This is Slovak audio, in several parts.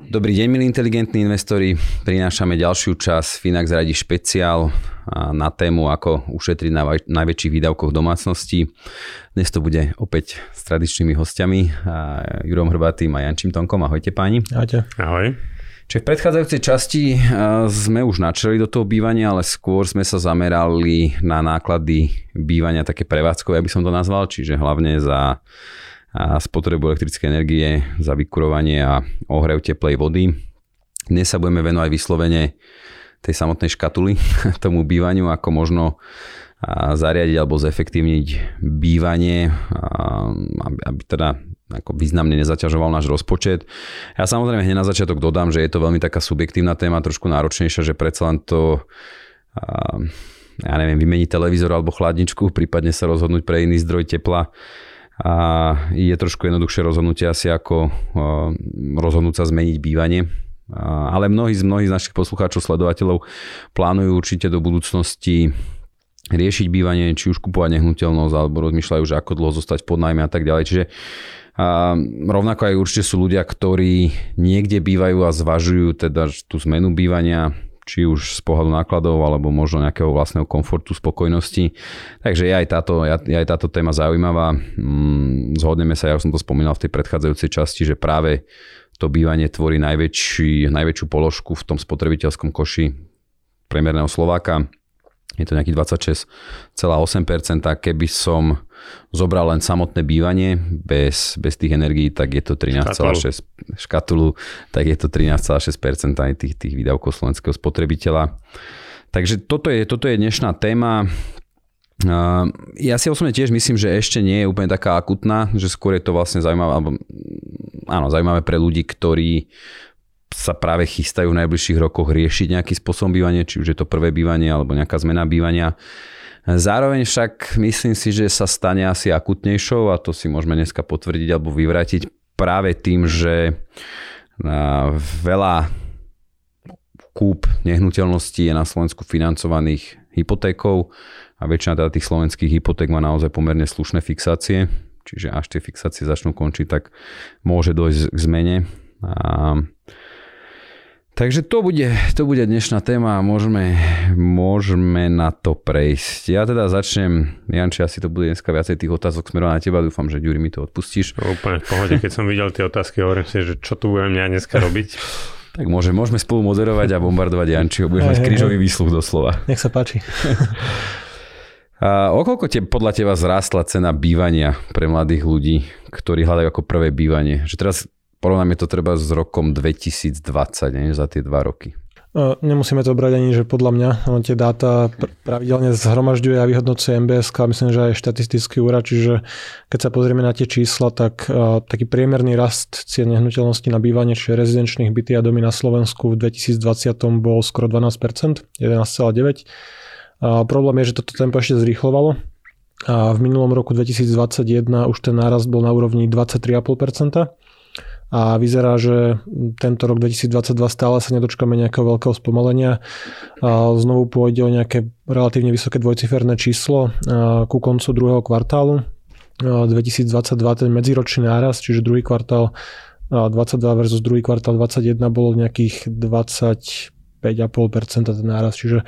Dobrý deň, milí inteligentní investori. Prinášame ďalšiu čas Finax radí špeciál na tému, ako ušetriť na najväčších výdavkoch domácnosti. Dnes to bude opäť s tradičnými hostiami, Jurom Hrbatým a Jančím Tonkom. Ahojte páni. Ahojte. Ahoj. Čiže v predchádzajúcej časti sme už načali do toho bývania, ale skôr sme sa zamerali na náklady bývania také prevádzkové, aby som to nazval, čiže hlavne za a spotrebu elektrickej energie za vykurovanie a ohrev teplej vody. Dnes sa budeme venovať vyslovene tej samotnej škatuly, tomu bývaniu, ako možno zariadiť alebo zefektívniť bývanie, aby teda ako významne nezaťažoval náš rozpočet. Ja samozrejme hneď na začiatok dodám, že je to veľmi taká subjektívna téma, trošku náročnejšia, že predsa len to ja neviem, vymeniť televízor alebo chladničku, prípadne sa rozhodnúť pre iný zdroj tepla a je trošku jednoduchšie rozhodnutie asi ako rozhodnúť sa zmeniť bývanie. Ale mnohí z mnohých z našich poslucháčov, sledovateľov plánujú určite do budúcnosti riešiť bývanie, či už kupovať nehnuteľnosť, alebo rozmýšľajú, že ako dlho zostať pod najmä a tak ďalej. Čiže a rovnako aj určite sú ľudia, ktorí niekde bývajú a zvažujú teda tú zmenu bývania, či už z pohľadu nákladov alebo možno nejakého vlastného komfortu, spokojnosti. Takže je aj táto, je aj táto téma zaujímavá. Mm, zhodneme sa, ja som to spomínal v tej predchádzajúcej časti, že práve to bývanie tvorí najväčší, najväčšiu položku v tom spotrebiteľskom koši priemerného Slováka je to nejakých 26,8%. Keby som zobral len samotné bývanie bez, bez tých energií, tak je to 13,6% škatulu, tak je to 13,6% aj tých, tých výdavkov slovenského spotrebiteľa. Takže toto je, toto je dnešná téma. Ja si osobne tiež myslím, že ešte nie je úplne taká akutná, že skôr je to vlastne zaujímavé, alebo, áno, zaujímavé pre ľudí, ktorí sa práve chystajú v najbližších rokoch riešiť nejaký spôsob bývania, či už je to prvé bývanie alebo nejaká zmena bývania. Zároveň však myslím si, že sa stane asi akutnejšou a to si môžeme dneska potvrdiť alebo vyvrátiť práve tým, že veľa kúp nehnuteľností je na Slovensku financovaných hypotékou a väčšina teda tých slovenských hypoték má naozaj pomerne slušné fixácie, čiže až tie fixácie začnú končiť, tak môže dojsť k zmene. A Takže to bude, to bude dnešná téma a môžeme, môžeme na to prejsť. Ja teda začnem, Janči, asi to bude dneska viacej tých otázok smerovať na teba, dúfam, že Ďuri mi to odpustíš. No, úplne v pohode, keď som videl tie otázky, hovorím si, že čo tu budem ja dneska robiť. tak môže, môžeme spolu moderovať a bombardovať Jančiho, budeš mať krížový výsluch doslova. Nech sa páči. A okoľko te, podľa teba zrástla cena bývania pre mladých ľudí, ktorí hľadajú ako prvé bývanie? Že teraz Porovnáme to treba s rokom 2020, nie, za tie dva roky. Nemusíme to brať ani, že podľa mňa tie dáta pravidelne zhromažďuje a vyhodnocuje MBS, a myslím, že aj štatistický úrad, čiže keď sa pozrieme na tie čísla, tak taký priemerný rast cien nehnuteľnosti na bývanie, čiže rezidenčných byty a domy na Slovensku v 2020 bol skoro 12%, 11,9%. Problém je, že toto tempo ešte zrýchlovalo. A v minulom roku 2021 už ten nárast bol na úrovni 23,5% a vyzerá, že tento rok 2022 stále sa nedočkáme nejakého veľkého spomalenia. A znovu pôjde o nejaké relatívne vysoké dvojciferné číslo ku koncu druhého kvartálu. 2022 ten medziročný náraz, čiže druhý kvartál 22 versus druhý kvartál 21 bolo nejakých 25,5% ten náraz, čiže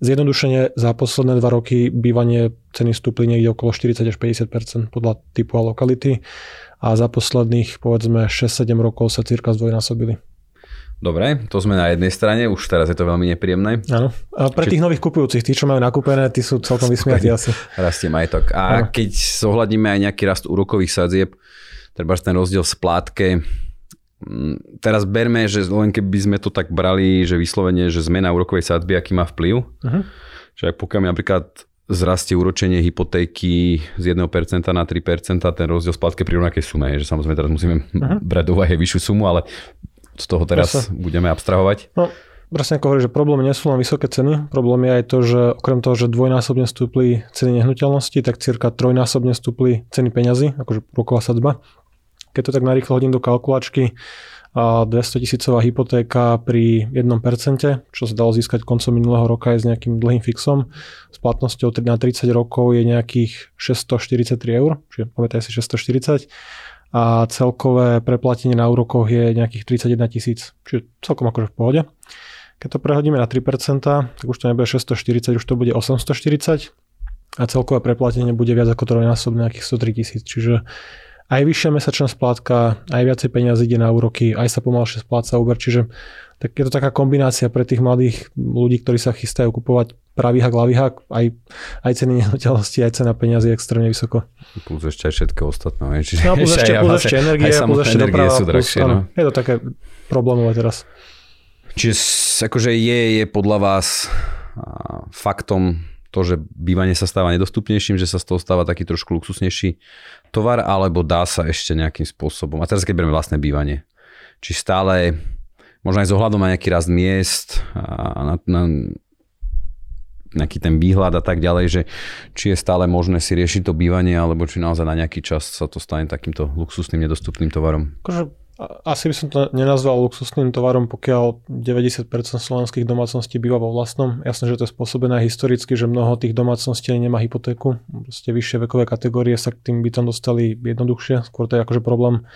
zjednodušene za posledné dva roky bývanie ceny stúpli niekde okolo 40 až 50% podľa typu a lokality a za posledných povedzme 6-7 rokov sa cirka zdvojnásobili. Dobre, to sme na jednej strane, už teraz je to veľmi nepríjemné. Áno. A pre Či... tých nových kupujúcich, tí, čo majú nakúpené, tí sú celkom vysmiatí asi. Rastie majetok. A ano. keď zohľadníme aj nejaký rast úrokových sadzieb, treba ten rozdiel v splátke, mm, teraz berme, že len keby sme to tak brali, že vyslovene, že zmena úrokovej sadzby, aký má vplyv. Uh-huh. Že ak pokiaľ napríklad zrastie úročenie hypotéky z 1% na 3%, ten rozdiel splátke pri rovnakej sume, že samozrejme teraz musíme uh-huh. brať do úvahy vyššiu sumu, ale z toho teraz Prasa. budeme abstrahovať. No, presne ako hovorí, že problém nie sú len vysoké ceny, problém je aj to, že okrem toho, že dvojnásobne stúpli ceny nehnuteľnosti, tak cirka trojnásobne stúpli ceny peňazí, akože roková sadzba. Keď to tak narýchlo hodím do kalkulačky, 200 tisícová hypotéka pri 1%, čo sa dalo získať koncom minulého roka aj s nejakým dlhým fixom. S platnosťou na 30 rokov je nejakých 643 eur, čiže pamätaj si 640 a celkové preplatenie na úrokoch je nejakých 31 tisíc, čiže celkom akože v pohode. Keď to prehodíme na 3%, tak už to nebude 640, už to bude 840 a celkové preplatenie bude viac ako trojnásobné, nejakých 103 tisíc. Čiže aj vyššia mesačná splátka, aj viacej peniazy ide na úroky, aj sa pomalšie spláca úver, čiže tak je to taká kombinácia pre tých mladých ľudí, ktorí sa chystajú kupovať pravý hak, ľavý hak, aj, aj ceny nehnuteľnosti, aj cena peniazy extrémne vysoko. Plus ešte aj všetko ostatné. Čiže no, plus ešte, plus ešte energie, plus ešte doprava, sú drahšie, plus, no. je to také problémové teraz. Čiže akože je, je podľa vás faktom to, že bývanie sa stáva nedostupnejším, že sa z toho stáva taký trošku luxusnejší tovar, alebo dá sa ešte nejakým spôsobom. A teraz keď bereme vlastné bývanie, či stále, možno aj z ohľadom na nejaký rast miest a na, na nejaký ten výhľad a tak ďalej, že či je stále možné si riešiť to bývanie, alebo či naozaj na nejaký čas sa to stane takýmto luxusným, nedostupným tovarom. Akože asi by som to nenazval luxusným tovarom, pokiaľ 90% slovenských domácností býva vo vlastnom. Jasné, že to je spôsobené historicky, že mnoho tých domácností nemá hypotéku. Proste vyššie vekové kategórie sa k tým bytom dostali jednoduchšie. Skôr to je akože problém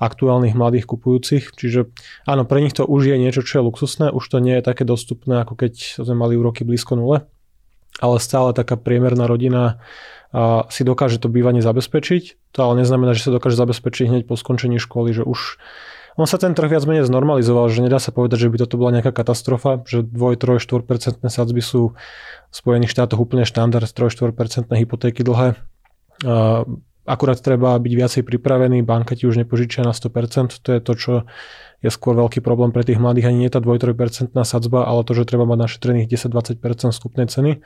aktuálnych mladých kupujúcich. Čiže áno, pre nich to už je niečo, čo je luxusné. Už to nie je také dostupné, ako keď sme mali úroky blízko nule. Ale stále taká priemerná rodina si dokáže to bývanie zabezpečiť. To ale neznamená, že sa dokáže zabezpečiť hneď po skončení školy, že už on sa ten trh viac menej znormalizoval, že nedá sa povedať, že by toto bola nejaká katastrofa, že 2, 3, 4% sadzby sú v Spojených štátoch úplne štandard, 3, 4% hypotéky dlhé. Akurát treba byť viacej pripravený, banka ti už nepožičia na 100%, to je to, čo je skôr veľký problém pre tých mladých, ani nie tá 2-3% sadzba, ale to, že treba mať našetrených 10-20% skupnej ceny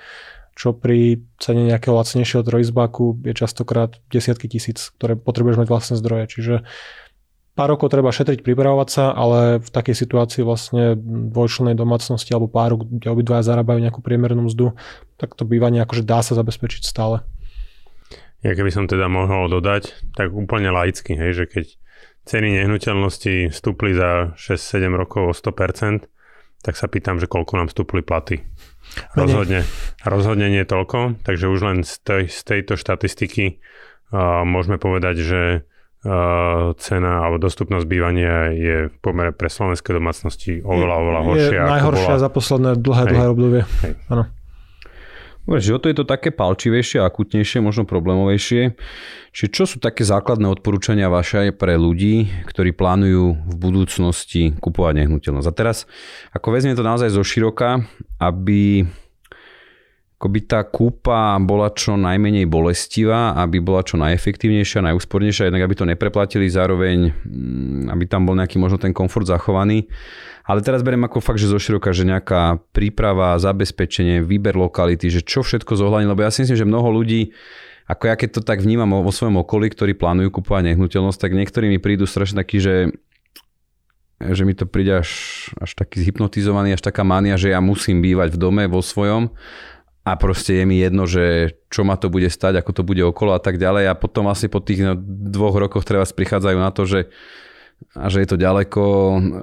čo pri cene nejakého lacnejšieho trojizbáku je častokrát desiatky tisíc, ktoré potrebuješ mať vlastné zdroje. Čiže pár rokov treba šetriť, pripravovať sa, ale v takej situácii vlastne dvojčlennej domácnosti alebo páru, kde obidvaja zarábajú nejakú priemernú mzdu, tak to bývanie akože dá sa zabezpečiť stále. Ja keby som teda mohol dodať, tak úplne laicky, hej, že keď ceny nehnuteľnosti stúpli za 6-7 rokov o 100%, tak sa pýtam, že koľko nám stúpli platy. Rozhodne, rozhodne nie toľko, takže už len z, tej, z tejto štatistiky uh, môžeme povedať, že uh, cena alebo dostupnosť bývania je v pomere pre slovenské domácnosti oveľa, oveľa horšia. Je najhoršia bola... za posledné dlhé, dlhé obdobie. Áno. O to je to také palčivejšie, akutnejšie, možno problémovejšie. Čiže čo sú také základné odporúčania vaše pre ľudí, ktorí plánujú v budúcnosti kupovať nehnuteľnosť? A teraz, ako vezme to naozaj zo široka, aby akoby tá kúpa bola čo najmenej bolestivá, aby bola čo najefektívnejšia, najúspornejšia, jednak aby to nepreplatili zároveň, mm, aby tam bol nejaký možno ten komfort zachovaný. Ale teraz beriem ako fakt, že zo široka, že nejaká príprava, zabezpečenie, výber lokality, že čo všetko zohľadní, lebo ja si myslím, že mnoho ľudí ako ja keď to tak vnímam vo svojom okolí, ktorí plánujú kupovať nehnuteľnosť, tak niektorí mi prídu strašne takí, že že mi to príde až, až taký zhypnotizovaný, až taká mania, že ja musím bývať v dome vo svojom a proste je mi jedno, že čo ma to bude stať, ako to bude okolo a tak ďalej a potom asi po tých no, dvoch rokoch treba prichádzajú na to, že a že je to ďaleko,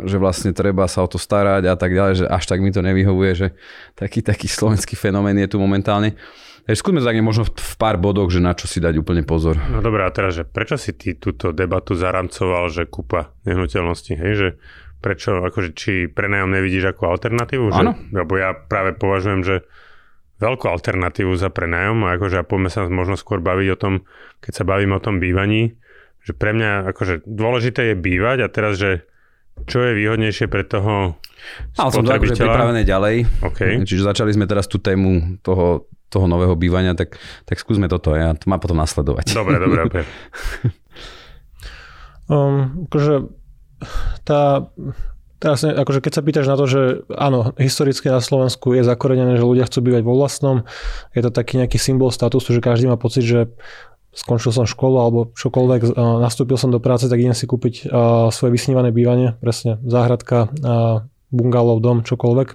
že vlastne treba sa o to starať a tak ďalej, že až tak mi to nevyhovuje, že taký, taký slovenský fenomén je tu momentálne. Takže skúsme tak možno v pár bodoch, že na čo si dať úplne pozor. No dobré, a teraz, že prečo si ty túto debatu zaramcoval, že kúpa nehnuteľnosti, hej, že prečo, akože či prenajom nevidíš ako alternatívu? Áno. Lebo ja práve považujem, že veľkú alternatívu za prenajom a akože a poďme sa možno skôr baviť o tom, keď sa bavíme o tom bývaní, že pre mňa akože dôležité je bývať a teraz, že čo je výhodnejšie pre toho Ale som to akože pripravené ďalej. Okay. Čiže začali sme teraz tú tému toho, toho nového bývania, tak, tak skúsme toto ja to má potom nasledovať. Dobre, dobre, dobre. um, akože tá Teraz, akože keď sa pýtaš na to, že áno, historicky na Slovensku je zakorenené, že ľudia chcú bývať vo vlastnom, je to taký nejaký symbol statusu, že každý má pocit, že skončil som školu alebo čokoľvek, nastúpil som do práce, tak idem si kúpiť svoje vysnívané bývanie, presne záhradka, bungalov, dom, čokoľvek.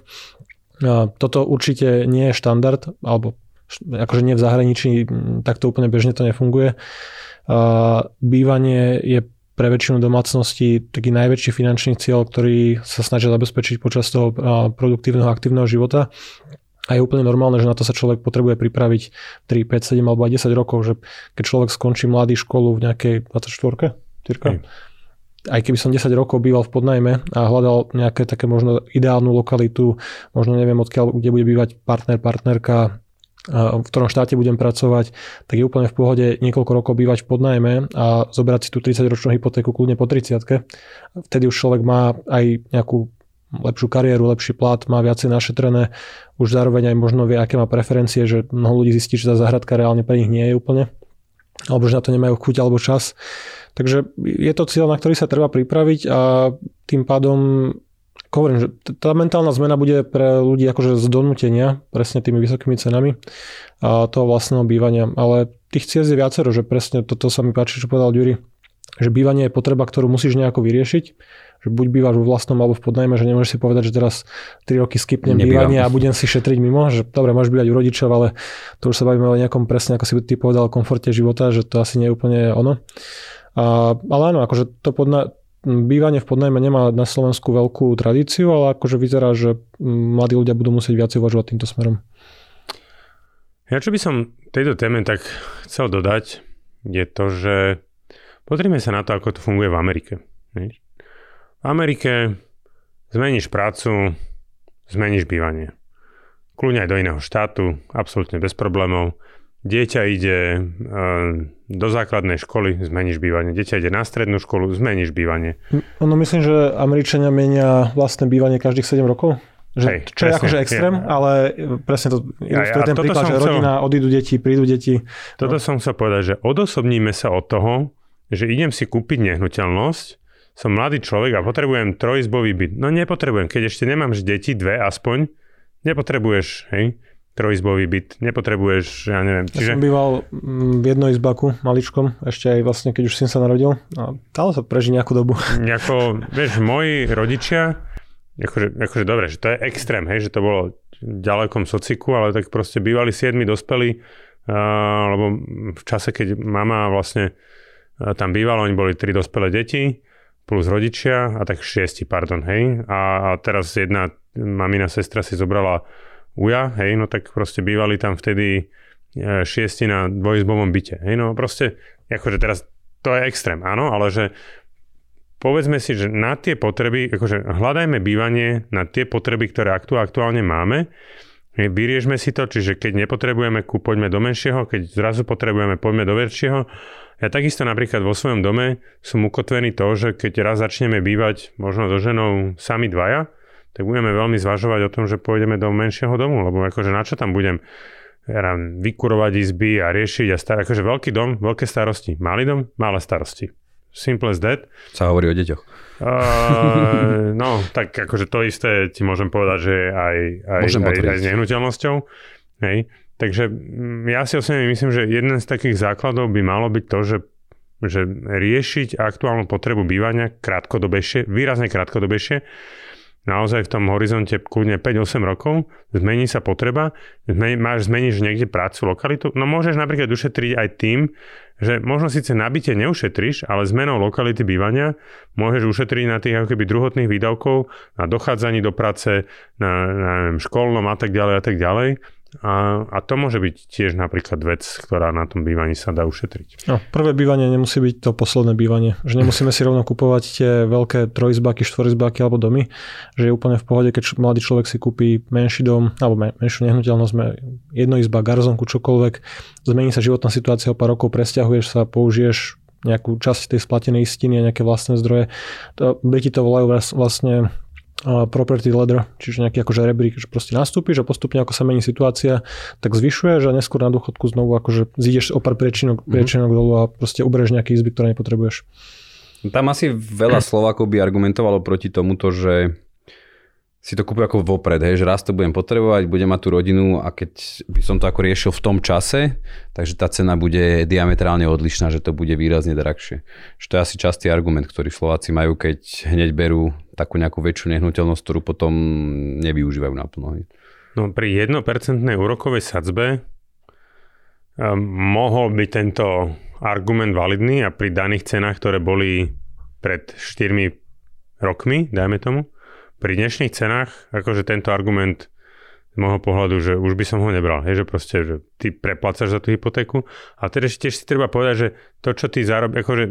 Toto určite nie je štandard, alebo akože nie v zahraničí, tak to úplne bežne to nefunguje. Bývanie je pre väčšinu domácností taký najväčší finančný cieľ, ktorý sa snažia zabezpečiť počas toho produktívneho aktívneho života. A je úplne normálne, že na to sa človek potrebuje pripraviť 3, 5, 7 alebo aj 10 rokov, že keď človek skončí mladý školu v nejakej 24 Tyrka, aj keby som 10 rokov býval v podnajme a hľadal nejaké také možno ideálnu lokalitu, možno neviem odkiaľ, kde bude bývať partner, partnerka, v ktorom štáte budem pracovať, tak je úplne v pohode niekoľko rokov bývať v podnajme a zobrať si tú 30-ročnú hypotéku kľudne po 30 Vtedy už človek má aj nejakú lepšiu kariéru, lepší plat, má viacej našetrené, už zároveň aj možno vie, aké má preferencie, že mnoho ľudí zistí, že tá zahradka reálne pre nich nie je úplne, alebo že na to nemajú chuť alebo čas. Takže je to cieľ, na ktorý sa treba pripraviť a tým pádom hovorím, že tá mentálna zmena bude pre ľudí akože z donútenia presne tými vysokými cenami a toho vlastného bývania. Ale tých ciest je viacero, že presne toto sa mi páči, čo povedal Ďuri, že bývanie je potreba, ktorú musíš nejako vyriešiť že buď bývaš vo vlastnom alebo v podnajme, že nemôžeš si povedať, že teraz 3 roky skipnem Nebývam. bývanie a budem si šetriť mimo, že dobre, môžeš bývať u rodičov, ale to už sa bavíme o nejakom presne, ako si ty povedal, komforte života, že to asi nie je úplne ono. A, ale áno, akože to podna- bývanie v podnajme nemá na Slovensku veľkú tradíciu, ale akože vyzerá, že mladí ľudia budú musieť viac uvažovať týmto smerom. Ja čo by som tejto téme tak chcel dodať, je to, že pozrime sa na to, ako to funguje v Amerike. V Amerike zmeníš prácu, zmeníš bývanie. Kľudne aj do iného štátu, absolútne bez problémov. Dieťa ide e, do základnej školy, zmeníš bývanie. Dieťa ide na strednú školu, zmeníš bývanie. No myslím, že Američania menia vlastné bývanie každých 7 rokov. Že, Hej, čo presne, je akože extrém, je. ale presne to ja, ten príklad, že chcel, rodina, odídu deti, prídu deti. Toto no. som chcel povedať, že odosobníme sa od toho, že idem si kúpiť nehnuteľnosť som mladý človek a potrebujem trojizbový byt. No nepotrebujem, keď ešte nemám deti, dve aspoň, nepotrebuješ, hej, trojizbový byt, nepotrebuješ, ja neviem. Čiže... Ja som býval mm, v jednoizbaku, maličkom, ešte aj vlastne, keď už syn sa narodil. A dalo sa prežiť nejakú dobu. Ako, vieš, moji rodičia, akože, akože dobre, že to je extrém, hej, že to bolo ďalekom sociku, ale tak proste bývali siedmi dospelí, uh, lebo v čase, keď mama vlastne uh, tam bývala, oni boli tri dospelé deti, plus rodičia a tak šiesti, pardon, hej. A, a teraz jedna mamina sestra si zobrala uja, hej, no tak proste bývali tam vtedy e, šiesti na dvojizbovom byte, hej, no proste, akože teraz to je extrém, áno, ale že povedzme si, že na tie potreby, akože hľadajme bývanie na tie potreby, ktoré aktuálne máme, vyriešme si to, čiže keď nepotrebujeme, poďme do menšieho, keď zrazu potrebujeme, poďme do väčšieho, ja takisto napríklad vo svojom dome som ukotvený to, že keď raz začneme bývať možno so ženou sami dvaja, tak budeme veľmi zvažovať o tom, že pôjdeme do menšieho domu, lebo akože na čo tam budem ja vykurovať izby a riešiť a starať. Akože veľký dom, veľké starosti. Malý dom, malé starosti. Simple as that. Sa hovorí o deťoch. Uh, no, tak akože to isté ti môžem povedať, že aj, aj, aj, aj s nehnuteľnosťou. Hej. Takže mm, ja si osobne myslím, že jeden z takých základov by malo byť to, že, že riešiť aktuálnu potrebu bývania krátkodobejšie, výrazne krátkodobejšie, naozaj v tom horizonte kľudne 5-8 rokov, zmení sa potreba, zmeni, máš zmeníš niekde prácu, lokalitu, no môžeš napríklad ušetriť aj tým, že možno síce nabite neušetríš, ale zmenou lokality bývania môžeš ušetriť na tých ako keby druhotných výdavkov, na dochádzanie do práce, na, na neviem, školnom a tak ďalej a tak ďalej a, a to môže byť tiež napríklad vec, ktorá na tom bývaní sa dá ušetriť. No, prvé bývanie nemusí byť to posledné bývanie. Že nemusíme si rovno kupovať tie veľké trojizbaky, štvorizbaky alebo domy. Že je úplne v pohode, keď mladý človek si kúpi menší dom alebo menšiu nehnuteľnosť, jednoizba, garzonku, čokoľvek. Zmení sa životná situácia o pár rokov, presťahuješ sa, použiješ nejakú časť tej splatenej istiny a nejaké vlastné zdroje. To, Briti to volajú vlastne property ladder, čiže nejaký akože rebrík, že proste nastúpiš a postupne ako sa mení situácia, tak zvyšuješ a neskôr na dôchodku znovu akože zídeš o pár priečinok, mm-hmm. priečinok dolu a proste uberieš nejaké izby, ktoré nepotrebuješ. Tam asi veľa Slovákov by argumentovalo proti tomuto, že si to kúpim ako vopred, hej, že raz to budem potrebovať, budem mať tú rodinu a keď by som to ako riešil v tom čase, takže tá cena bude diametrálne odlišná, že to bude výrazne drahšie. Že to je asi častý argument, ktorý Slováci majú, keď hneď berú takú nejakú väčšiu nehnuteľnosť, ktorú potom nevyužívajú naplno. Hej. No pri 1% úrokovej sadzbe um, mohol byť tento argument validný a pri daných cenách, ktoré boli pred 4 rokmi, dajme tomu, pri dnešných cenách, akože tento argument z môjho pohľadu, že už by som ho nebral. Hej, že proste, že ty preplácaš za tú hypotéku. A teda tiež si treba povedať, že to, čo ty zarobíš, akože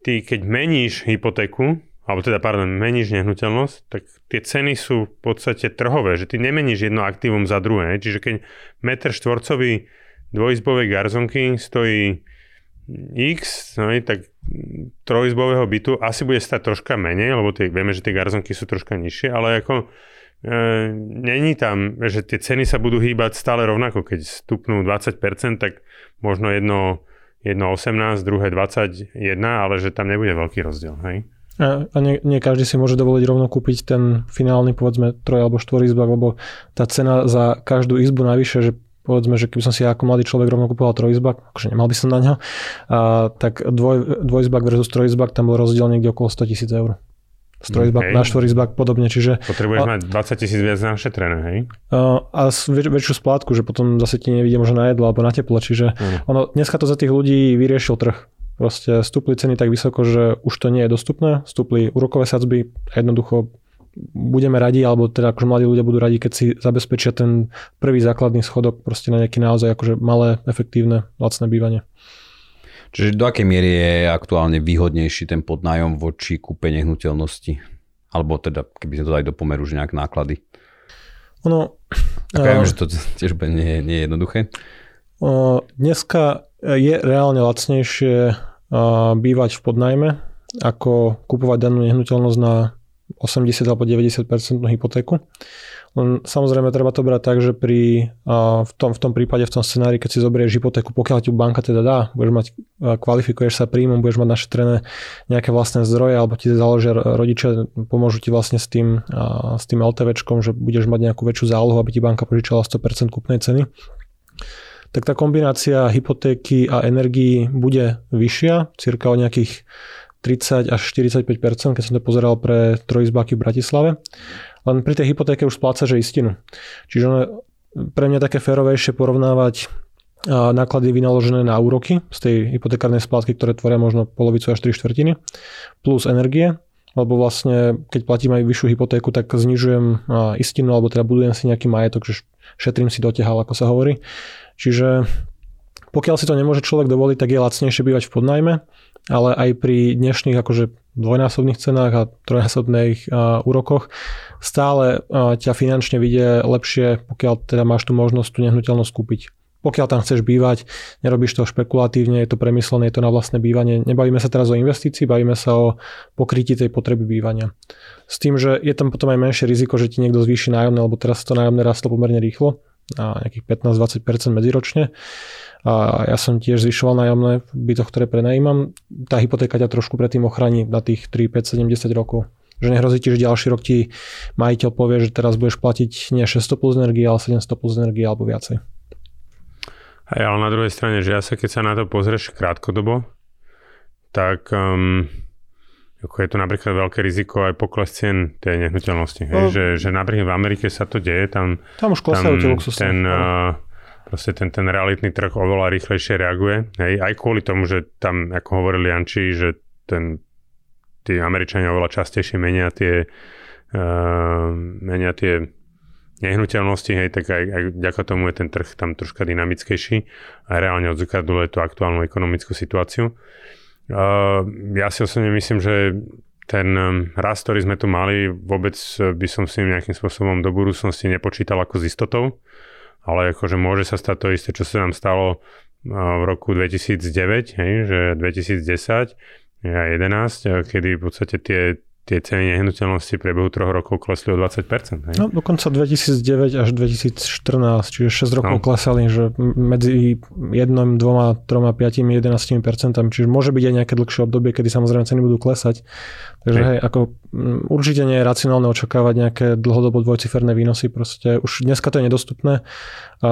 ty keď meníš hypotéku, alebo teda, pardon, meníš nehnuteľnosť, tak tie ceny sú v podstate trhové, že ty nemeníš jedno aktívum za druhé. Čiže keď meter štvorcový dvojizbovej garzonky stojí X, no, tak trojizbového bytu asi bude stať troška menej, lebo tie, vieme, že tie garzonky sú troška nižšie, ale ako e, není tam, že tie ceny sa budú hýbať stále rovnako. Keď stupnú 20%, tak možno jedno, jedno 18, druhé 21, ale že tam nebude veľký rozdiel. Hej? A nie, nie každý si môže dovoliť rovno kúpiť ten finálny, povedzme, troj alebo štvorizbak, lebo tá cena za každú izbu navyše, že povedzme, že keby som si ako mladý človek rovno kupoval trojizbak, akože nemal by som na ňo, a, tak dvoj, dvojizbak versus trojizbak, tam bol rozdiel niekde okolo 100 tisíc eur. Z trojizbak okay. na štvorizbak podobne, čiže... Potrebuješ a, mať 20 tisíc viac našetrené, hej? A, a väč, väčšiu splátku, že potom zase ti nevidie možno na jedlo alebo na teplo, čiže mm. ono, dneska to za tých ľudí vyriešil trh. Proste stúpli ceny tak vysoko, že už to nie je dostupné, stúpli úrokové sadzby, jednoducho budeme radi, alebo teda akože mladí ľudia budú radi, keď si zabezpečia ten prvý základný schodok proste na nejaký naozaj akože malé, efektívne, lacné bývanie. Čiže do akej miery je aktuálne výhodnejší ten podnájom voči kúpe nehnuteľnosti? Alebo teda, keby sme to dali do pomeru, že nejak náklady? Ono... Ako ja viem, že to tiež nie, nie je jednoduché. Uh, dneska je reálne lacnejšie uh, bývať v podnajme, ako kupovať danú nehnuteľnosť na 80 alebo 90 hypotéku. Len samozrejme treba to brať tak, že pri, v, tom, v tom prípade, v tom scenári, keď si zoberieš hypotéku, pokiaľ ti banka teda dá, budeš mať, kvalifikuješ sa príjmom, budeš mať našetrené nejaké vlastné zdroje, alebo ti založia rodičia, pomôžu ti vlastne s tým, s tým LTVčkom, že budeš mať nejakú väčšiu zálohu, aby ti banka požičala 100% kúpnej ceny tak tá kombinácia hypotéky a energií bude vyššia, cirka o nejakých 30 až 45%, keď som to pozeral pre trojizbáky v Bratislave. Len pri tej hypotéke už splácaš istinu. Čiže pre mňa také férovejšie porovnávať náklady vynaložené na úroky z tej hypotekárnej splátky, ktoré tvoria možno polovicu až 3 štvrtiny, plus energie, lebo vlastne keď platím aj vyššiu hypotéku, tak znižujem istinu, alebo teda budujem si nejaký majetok, že šetrím si dotehal, ako sa hovorí. Čiže pokiaľ si to nemôže človek dovoliť, tak je lacnejšie bývať v podnajme ale aj pri dnešných akože dvojnásobných cenách a trojnásobných uh, úrokoch stále uh, ťa finančne vidie lepšie, pokiaľ teda máš tú možnosť tú nehnuteľnosť kúpiť. Pokiaľ tam chceš bývať, nerobíš to špekulatívne, je to premyslené, je to na vlastné bývanie. Nebavíme sa teraz o investícii, bavíme sa o pokrytí tej potreby bývania. S tým, že je tam potom aj menšie riziko, že ti niekto zvýši nájomné, lebo teraz to nájomné rastlo pomerne rýchlo, na nejakých 15-20% medziročne a ja som tiež zvyšoval nájomné v bytoch, ktoré prenajímam. Tá hypotéka ťa trošku predtým ochráni na tých 3, 5, 7, 10 rokov. Že nehrozí ti, že ďalší rok ti majiteľ povie, že teraz budeš platiť nie 600 plus energie, ale 700 plus energie alebo viacej. Hej, ale na druhej strane, že ja sa keď sa na to pozrieš krátkodobo, tak um, ako je to napríklad veľké riziko aj pokles cien tej nehnuteľnosti. No, že, že napríklad v Amerike sa to deje, tam, tam už klesajú tie ten, uh, proste ten, ten realitný trh oveľa rýchlejšie reaguje. Hej, aj kvôli tomu, že tam, ako hovorili Janči, že ten, tí Američania oveľa častejšie menia tie, uh, menia tie nehnuteľnosti, hej, tak aj, aj vďaka tomu je ten trh tam troška dynamickejší a reálne odzrkadluje tú aktuálnu ekonomickú situáciu. Uh, ja si osobne myslím, že ten rast, ktorý sme tu mali, vôbec by som si nejakým spôsobom do budúcnosti nepočítal ako s istotou ale akože môže sa stať to isté, čo sa nám stalo v roku 2009, hej, že 2010 a 11, kedy v podstate tie tie ceny nehnuteľnosti v priebehu troch rokov klesli o 20%. Hej? No dokonca 2009 až 2014, čiže 6 rokov no. klesali, že medzi 1, 2, 3, 5, 11 percentami, čiže môže byť aj nejaké dlhšie obdobie, kedy samozrejme ceny budú klesať. Takže hej, hej ako určite nie je racionálne očakávať nejaké dlhodobo dvojciferné výnosy, proste už dneska to je nedostupné. A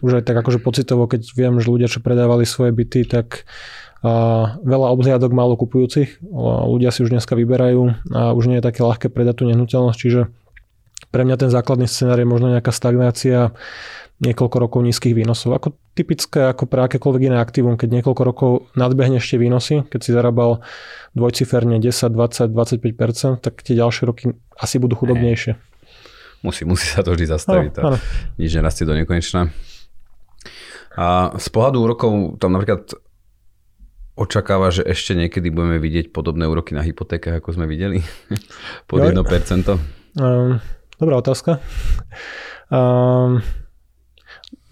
už aj tak akože pocitovo, keď viem, že ľudia, čo predávali svoje byty, tak veľa obhliadok málo kupujúcich, ľudia si už dneska vyberajú a už nie je také ľahké predať tú nehnuteľnosť, čiže pre mňa ten základný scenár je možno nejaká stagnácia, niekoľko rokov nízkych výnosov. Ako typické ako pre akékoľvek iné aktívum, keď niekoľko rokov nadbehne ešte výnosy, keď si zarábal dvojciferne 10, 20, 25%, tak tie ďalšie roky asi budú chudobnejšie. Musí, musí sa to vždy zastaviť. Áno, áno. Nič nerastie do nekonečna. A z pohľadu úrokov tam napríklad očakáva, že ešte niekedy budeme vidieť podobné úroky na hypotékach, ako sme videli? Pod 1%? Um, dobrá otázka. Um,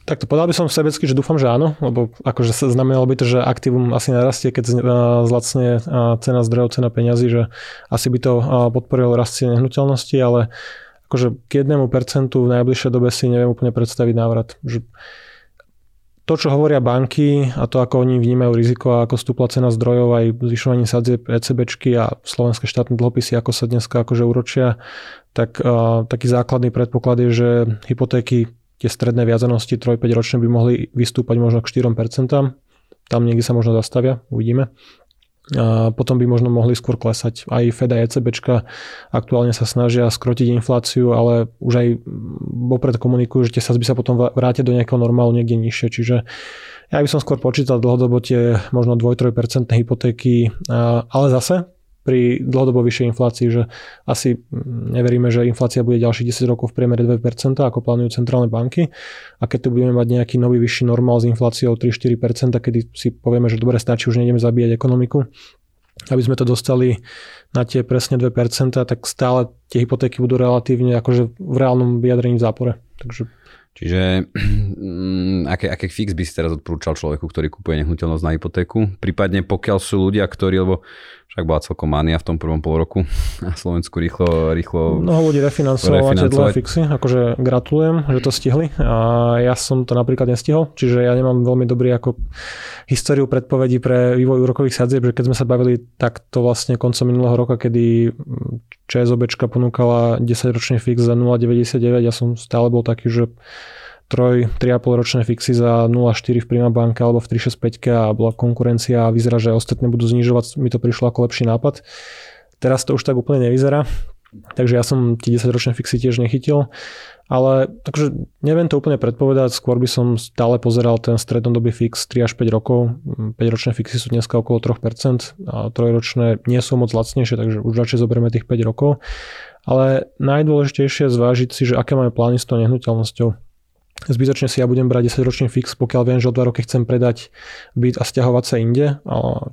to povedal by som sebecky, že dúfam, že áno, lebo akože znamenalo by to, že aktívum asi narastie, keď zlacne cena zdrojov, cena peňazí, že asi by to podporilo rastie nehnuteľnosti, ale akože k jednému percentu v najbližšej dobe si neviem úplne predstaviť návrat. Že to, čo hovoria banky a to, ako oni vnímajú riziko a ako stúpla cena zdrojov aj zvyšovanie sadzie ECBčky a slovenské štátne dlhopisy, ako sa dneska akože uročia, tak uh, taký základný predpoklad je, že hypotéky tie stredné viazanosti 3-5 ročné by mohli vystúpať možno k 4%. Tam niekde sa možno zastavia, uvidíme a potom by možno mohli skôr klesať. Aj Fed a ECB aktuálne sa snažia skrotiť infláciu, ale už aj vopred komunikujú, že tie sazby sa potom vrátia do nejakého normálu niekde nižšie. Čiže ja by som skôr počítal dlhodobo tie možno 2-3% hypotéky, ale zase pri dlhodobo vyššej inflácii, že asi neveríme, že inflácia bude ďalších 10 rokov v priemere 2%, ako plánujú centrálne banky. A keď tu budeme mať nejaký nový vyšší normál s infláciou 3-4%, kedy si povieme, že dobre stačí, už nejdeme zabíjať ekonomiku, aby sme to dostali na tie presne 2%, tak stále tie hypotéky budú relatívne akože v reálnom vyjadrení v zápore. Takže Čiže mm, aké, aké fix by si teraz odporúčal človeku, ktorý kupuje nehnuteľnosť na hypotéku? Prípadne pokiaľ sú ľudia, ktorí, lebo však bola celkom mania v tom prvom pol roku na Slovensku rýchlo... rýchlo Mnoho ľudí refinancovalo tie dlhé fixy, akože gratulujem, že to stihli. A ja som to napríklad nestihol, čiže ja nemám veľmi dobrý ako históriu predpovedí pre vývoj úrokových sadzieb, že keď sme sa bavili takto vlastne koncom minulého roka, kedy ČSOBčka ponúkala 10-ročný fix za 0,99, ja som stále bol taký, že 3, 3,5 ročné fixy za 0,4 v Prima banke alebo v 365 a bola konkurencia a vyzerá, že ostatné budú znižovať, mi to prišlo ako lepší nápad. Teraz to už tak úplne nevyzerá, takže ja som tie 10 ročné fixy tiež nechytil. Ale takže neviem to úplne predpovedať, skôr by som stále pozeral ten strednodobý fix 3 až 5 rokov. 5 ročné fixy sú dneska okolo 3%, a 3 ročné nie sú moc lacnejšie, takže už radšej zoberieme tých 5 rokov. Ale najdôležitejšie je zvážiť si, že aké máme plány s tou nehnuteľnosťou Zbytočne si ja budem brať 10 ročný fix, pokiaľ viem, že o 2 roky chcem predať byt a stiahovať sa inde,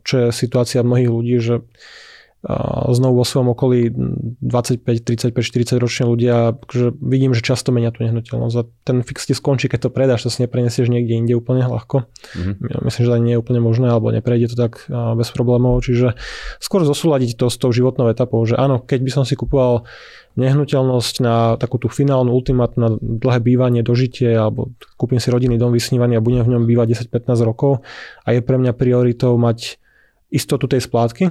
čo je situácia mnohých ľudí, že znovu vo svojom okolí 25, 35, 40 ročne ľudia, že vidím, že často menia tú nehnuteľnosť a ten fix ti skončí, keď to predáš, to si nepreniesieš niekde inde úplne ľahko. Mm-hmm. Myslím, že to nie je úplne možné, alebo neprejde to tak bez problémov, čiže skôr zosúľadiť to s tou životnou etapou, že áno, keď by som si kupoval nehnuteľnosť na takú tú finálnu ultimát na dlhé bývanie, dožitie alebo kúpim si rodinný dom vysnívaný a budem v ňom bývať 10-15 rokov a je pre mňa prioritou mať istotu tej splátky,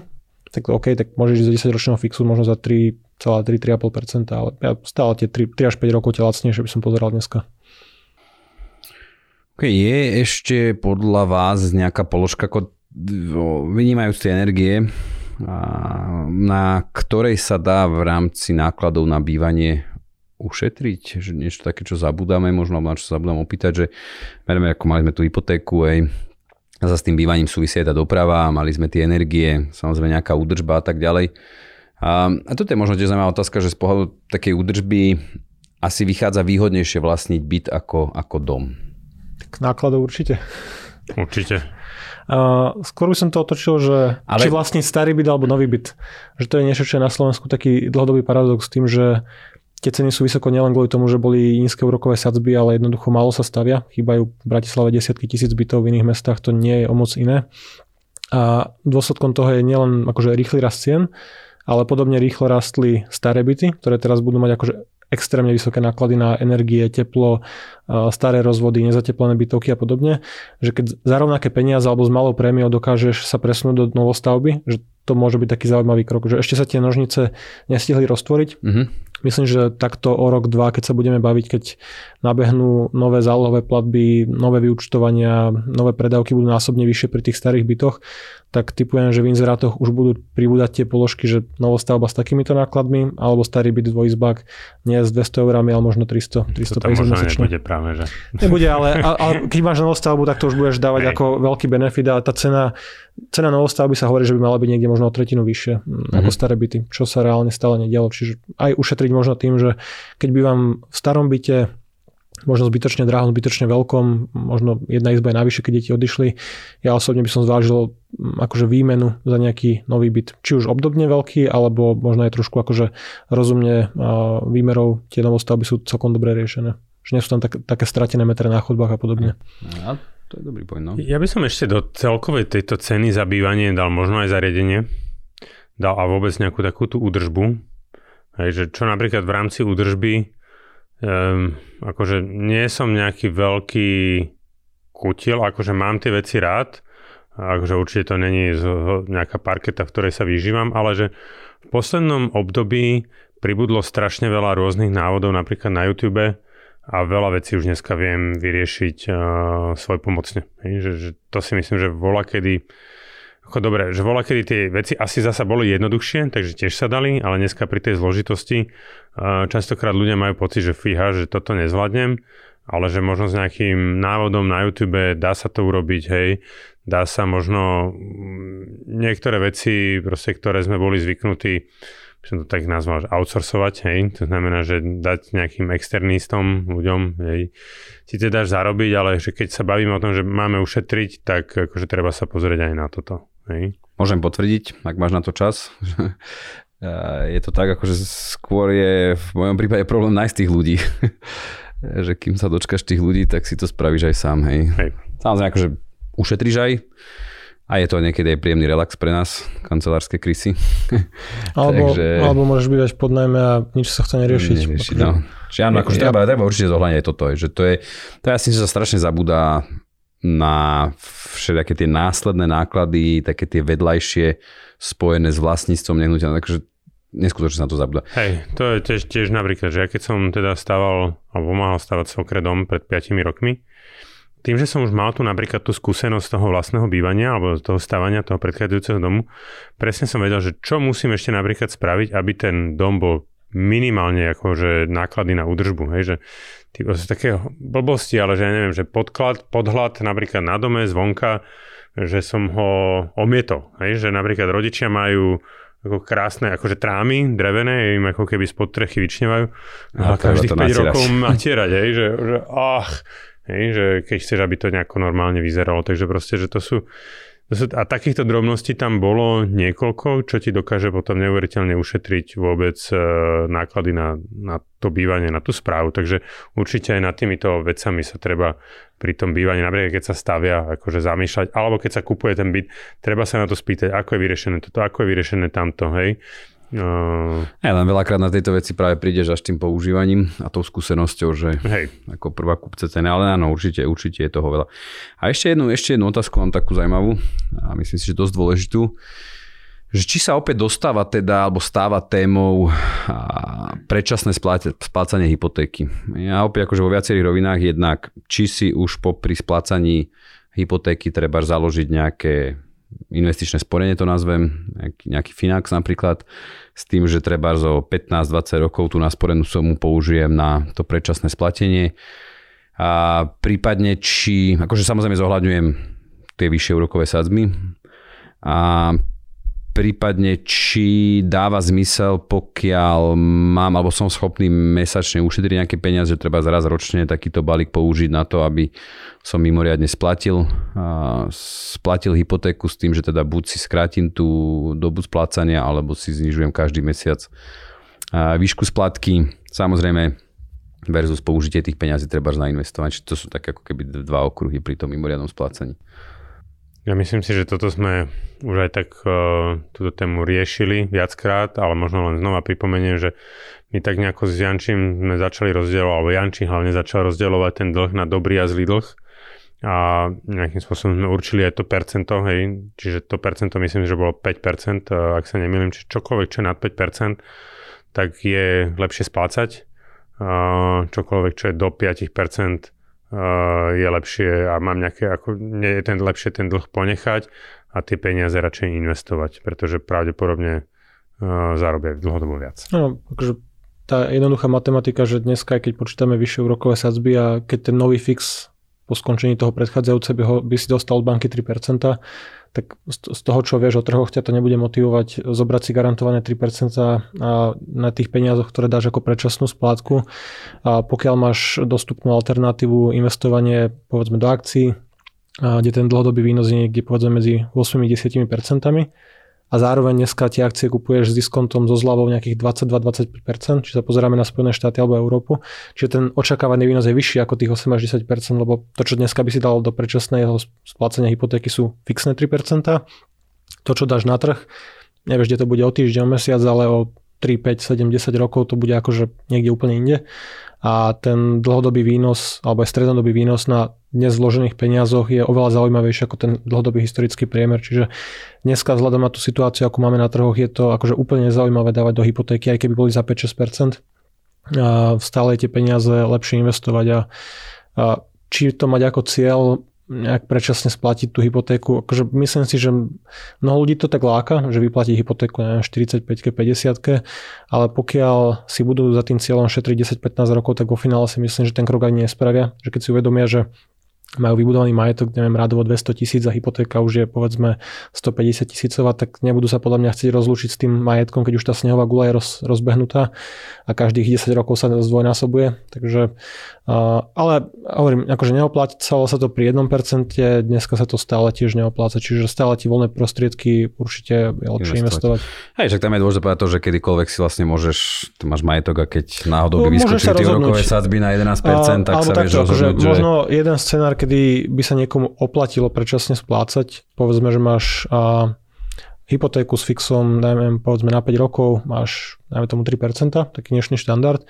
tak OK, tak môžeš ísť za 10 ročného fixu možno za 3,3-3,5%, ale ja stále tie 3, 3 až 5 rokov tie lacnejšie by som pozeral dneska. OK, je ešte podľa vás nejaká položka, ako vynímajúc tie energie, na ktorej sa dá v rámci nákladov na bývanie ušetriť, že niečo také, čo zabudáme, možno na čo sa budem opýtať, že merme, ako mali sme tú hypotéku, aj a za s tým bývaním súvisí aj tá doprava, mali sme tie energie, samozrejme nejaká údržba a tak ďalej. A, a toto je možno tiež zaujímavá otázka, že z pohľadu takej údržby asi vychádza výhodnejšie vlastniť byt ako, ako dom. Tak nákladov určite. Určite. Uh, skôr by som to otočil, že Ale... či vlastne starý byt alebo nový byt. Že to je niečo, čo je na Slovensku taký dlhodobý paradox s tým, že tie ceny sú vysoko nielen kvôli tomu, že boli nízke úrokové sadzby, ale jednoducho málo sa stavia. Chýbajú v Bratislave desiatky tisíc bytov, v iných mestách to nie je o moc iné. A dôsledkom toho je nielen akože rýchly rast cien, ale podobne rýchlo rastli staré byty, ktoré teraz budú mať akože extrémne vysoké náklady na energie, teplo, staré rozvody, nezateplené bytovky a podobne, že keď za rovnaké peniaze alebo s malou prémiou dokážeš sa presunúť do novostavby, že to môže byť taký zaujímavý krok, že ešte sa tie nožnice nestihli roztvoriť. Mm-hmm. Myslím, že takto o rok, dva, keď sa budeme baviť, keď nabehnú nové zálohové platby, nové vyučtovania, nové predávky budú násobne vyššie pri tých starých bytoch, tak typujem, že v inzerátoch už budú pribúdať tie položky, že novostavba s takýmito nákladmi, alebo starý byt dvojizbák nie s 200 eurami, ale možno 300, 350 to možno mesačne. nebude práve, že? Nebude, ale, ale keď máš novostavbu, tak to už budeš dávať Hej. ako veľký benefit a tá cena Cena novostavby sa hovorí, že by mala byť niekde možno o tretinu vyššie mm-hmm. ako staré byty, čo sa reálne stále nedialo. Čiže aj ušetriť možno tým, že keď bývam v starom byte, možno zbytočne drahom, zbytočne veľkom, možno jedna izba je navyše, keď deti odišli. Ja osobne by som zvážil akože výmenu za nejaký nový byt. Či už obdobne veľký, alebo možno aj trošku akože rozumne výmerov tie novostavby sú celkom dobre riešené. Že nie sú tam tak, také stratené metre na chodbách a podobne. Ja to je dobrý point, no. Ja by som ešte do celkovej tejto ceny za bývanie dal možno aj zariadenie. Dal a vôbec nejakú takú tú údržbu. Hej, že čo napríklad v rámci údržby um, akože nie som nejaký veľký kutiel, akože mám tie veci rád, akože určite to není nejaká parketa, v ktorej sa vyžívam, ale že v poslednom období pribudlo strašne veľa rôznych návodov, napríklad na YouTube, a veľa vecí už dneska viem vyriešiť uh, svoj pomocne. Že, že to si myslím, že vola kedy ako dobre, že vola kedy tie veci asi zasa boli jednoduchšie, takže tiež sa dali, ale dneska pri tej zložitosti uh, častokrát ľudia majú pocit, že fíha, že toto nezvládnem, ale že možno s nejakým návodom na YouTube dá sa to urobiť, hej, dá sa možno mm, niektoré veci, proste, ktoré sme boli zvyknutí by som to tak nazval, že outsourcovať, hej, to znamená, že dať nejakým externistom, ľuďom, hej, si teda dáš zarobiť, ale že keď sa bavíme o tom, že máme ušetriť, tak akože treba sa pozrieť aj na toto, hej. Môžem potvrdiť, ak máš na to čas. je to tak, akože skôr je v mojom prípade problém nájsť tých ľudí. že kým sa dočkaš tých ľudí, tak si to spravíš aj sám, hej. hej. Samozrejme, akože ušetriš aj, a je to niekedy aj príjemný relax pre nás, kancelárske krysy. Alebo, Takže... alebo môžeš bývať pod najmä a nič sa chce neriešiť. neriešiť no. Čiže áno, akože treba, treba určite zohľadniť aj toto. Že to je, to je asi, že sa strašne zabúda na všetky tie následné náklady, také tie vedľajšie spojené s vlastníctvom nehnuteľného. Takže neskutočne sa to zabúda. Hej, to je tiež, tiež napríklad, že ja keď som teda stával alebo pomáhal stavať svokre dom pred 5 rokmi, tým, že som už mal tu napríklad tú skúsenosť toho vlastného bývania alebo toho stavania toho predchádzajúceho domu, presne som vedel, že čo musím ešte napríklad spraviť, aby ten dom bol minimálne akože náklady na údržbu, hej, že tí, také blbosti, ale že ja neviem, že podklad, podhľad napríklad na dome zvonka, že som ho omietol, hej, že napríklad rodičia majú ako krásne akože trámy drevené, im ako keby spod trechy vyčnevajú a, a každých 5 rokov matierať, hej, že, že ach, Hej, že keď chceš, aby to nejako normálne vyzeralo. Takže proste, že to sú... A takýchto drobností tam bolo niekoľko, čo ti dokáže potom neuveriteľne ušetriť vôbec e, náklady na, na to bývanie, na tú správu. Takže určite aj nad týmito vecami sa treba pri tom bývaní, napríklad keď sa stavia, akože zamýšľať, alebo keď sa kupuje ten byt, treba sa na to spýtať, ako je vyriešené toto, ako je vyriešené tamto, hej. Uh... Ja len veľakrát na tejto veci práve prídeš až tým používaním a tou skúsenosťou, že Hej. ako prvá kupce ceny, ale áno, určite, určite je toho veľa. A ešte jednu, ešte jednu otázku mám takú zaujímavú a myslím si, že dosť dôležitú že či sa opäť dostáva teda, alebo stáva témou predčasné splácanie hypotéky. Ja opäť akože vo viacerých rovinách jednak, či si už po pri splácaní hypotéky treba založiť nejaké investičné sporenie to nazvem, nejaký, nejaký Finax napríklad, s tým, že treba zo 15-20 rokov tú nasporenú sumu použijem na to predčasné splatenie. A prípadne, či, akože samozrejme zohľadňujem tie vyššie úrokové sadzby a prípadne či dáva zmysel, pokiaľ mám alebo som schopný mesačne ušetriť nejaké peniaze, treba zraz ročne takýto balík použiť na to, aby som mimoriadne splatil, splatil hypotéku s tým, že teda buď si skrátim tú dobu splácania, alebo si znižujem každý mesiac výšku splatky. Samozrejme, versus použitie tých peňazí treba zainvestovať. Čiže to sú také ako keby dva okruhy pri tom mimoriadnom splácaní. Ja myslím si, že toto sme už aj tak uh, túto tému riešili viackrát, ale možno len znova pripomeniem, že my tak nejako s Jančím sme začali rozdielovať, alebo Jančím hlavne začal rozdielovať ten dlh na dobrý a zlý dlh. A nejakým spôsobom sme určili aj to percento, hej, čiže to percento myslím, že bolo 5%, ak sa nemýlim, či čokoľvek, čo je nad 5%, tak je lepšie splácať, čokoľvek, čo je do 5%, je lepšie a mám nejaké, ako nie je ten lepšie ten dlh ponechať a tie peniaze radšej investovať, pretože pravdepodobne zarobia dlhodobo viac. No, akože tá jednoduchá matematika, že dneska, keď počítame vyššie úrokové sadzby a keď ten nový fix po skončení toho predchádzajúceho by si dostal od banky 3%, tak z toho, čo vieš o trhoch, ťa to nebude motivovať zobrať si garantované 3% na tých peniazoch, ktoré dáš ako predčasnú splátku. A pokiaľ máš dostupnú alternatívu investovanie povedzme do akcií, kde ten dlhodobý výnos je niekde povedzme medzi 8-10%, a zároveň dneska tie akcie kupuješ s diskontom so zľavou nejakých 22-25%, či sa pozeráme na Spojené štáty alebo Európu. Čiže ten očakávaný výnos je vyšší ako tých 8 až 10%, lebo to, čo dneska by si dal do predčasného splácenia hypotéky sú fixné 3%. To, čo dáš na trh, nevieš, kde to bude o týždeň, o mesiac, ale o 3, 5, 7, 10 rokov to bude akože niekde úplne inde a ten dlhodobý výnos alebo aj strednodobý výnos na dnes vložených peniazoch je oveľa zaujímavejší ako ten dlhodobý historický priemer. Čiže dneska vzhľadom na tú situáciu, ako máme na trhoch, je to akože úplne nezaujímavé dávať do hypotéky, aj keby boli za 5-6%. A stále tie peniaze lepšie investovať a, a či to mať ako cieľ, nejak predčasne splatiť tú hypotéku. Akože myslím si, že mnoho ľudí to tak láka, že vyplatí hypotéku na 45 50 ale pokiaľ si budú za tým cieľom šetriť 10-15 rokov, tak vo finále si myslím, že ten krok ani nespravia. Že keď si uvedomia, že majú vybudovaný majetok, neviem, radovo 200 tisíc a hypotéka už je povedzme 150 tisícová, tak nebudú sa podľa mňa chcieť rozlúčiť s tým majetkom, keď už tá snehová gula je roz, rozbehnutá a každých 10 rokov sa zdvojnásobuje. Takže, ale hovorím, akože neoplácalo sa to pri 1%, dneska sa to stále tiež neopláca, čiže stále ti voľné prostriedky určite je lepšie investovať. investovať. Hej, však tam je dôležité povedať to, že kedykoľvek si vlastne môžeš, tu máš majetok a keď náhodou by no, vyskočili tie úrokové sadzby na 11%, uh, tak sa vieš rozhodnúť, že... Možno jeden scenár, kedy by sa niekomu oplatilo predčasne splácať. Povedzme, že máš a, hypotéku s fixom, dajme povedzme na 5 rokov, máš dajme tomu 3%, taký dnešný štandard.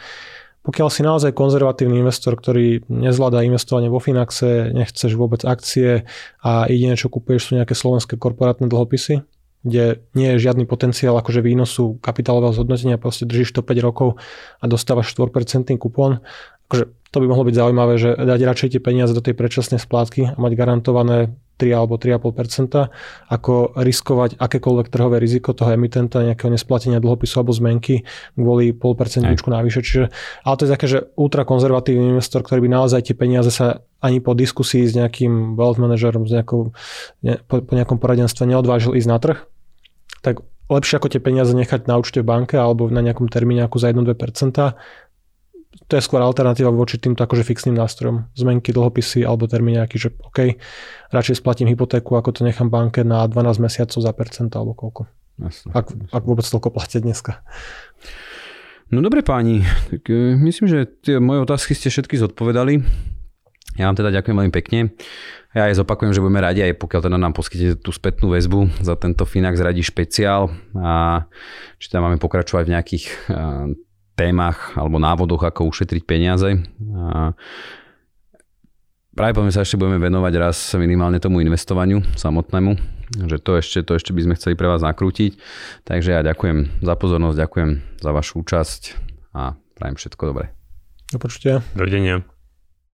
Pokiaľ si naozaj konzervatívny investor, ktorý nezvláda investovanie vo Finaxe, nechceš vôbec akcie a jediné, čo kupuješ sú nejaké slovenské korporátne dlhopisy, kde nie je žiadny potenciál akože výnosu kapitálového zhodnotenia, proste držíš to 5 rokov a dostávaš 4% kupón, akože to by mohlo byť zaujímavé, že dať radšej tie peniaze do tej predčasnej splátky a mať garantované 3 alebo 3,5%, ako riskovať akékoľvek trhové riziko toho emitenta, nejakého nesplatenia dlhopisu alebo zmenky kvôli 0,5% navyše. Čiže, ale to je také, že ultrakonzervatívny investor, ktorý by naozaj tie peniaze sa ani po diskusii s nejakým wealth manažerom, s nejakou, ne, po, po nejakom poradenstve neodvážil ísť na trh, tak lepšie ako tie peniaze nechať na účte v banke alebo na nejakom termíne ako za 1-2%, to je skôr alternatíva voči týmto akože fixným nástrojom. Zmenky, dlhopisy alebo termín nejaký, že OK, radšej splatím hypotéku, ako to nechám banke na 12 mesiacov za percent alebo koľko. Jasne, ak, jasne. ak vôbec toľko platia dneska. No dobre páni, tak e, myslím, že tie moje otázky ste všetky zodpovedali. Ja vám teda ďakujem veľmi pekne. Ja aj zopakujem, že budeme radi, aj pokiaľ teda nám poskytnete tú spätnú väzbu za tento Finax radí špeciál a či tam máme pokračovať v nejakých témach alebo návodoch, ako ušetriť peniaze. A práve poviem sa ešte budeme venovať raz minimálne tomu investovaniu samotnému, že to ešte, to ešte by sme chceli pre vás nakrútiť. Takže ja ďakujem za pozornosť, ďakujem za vašu účasť a prajem všetko dobré. Do počutia. Dovidenia.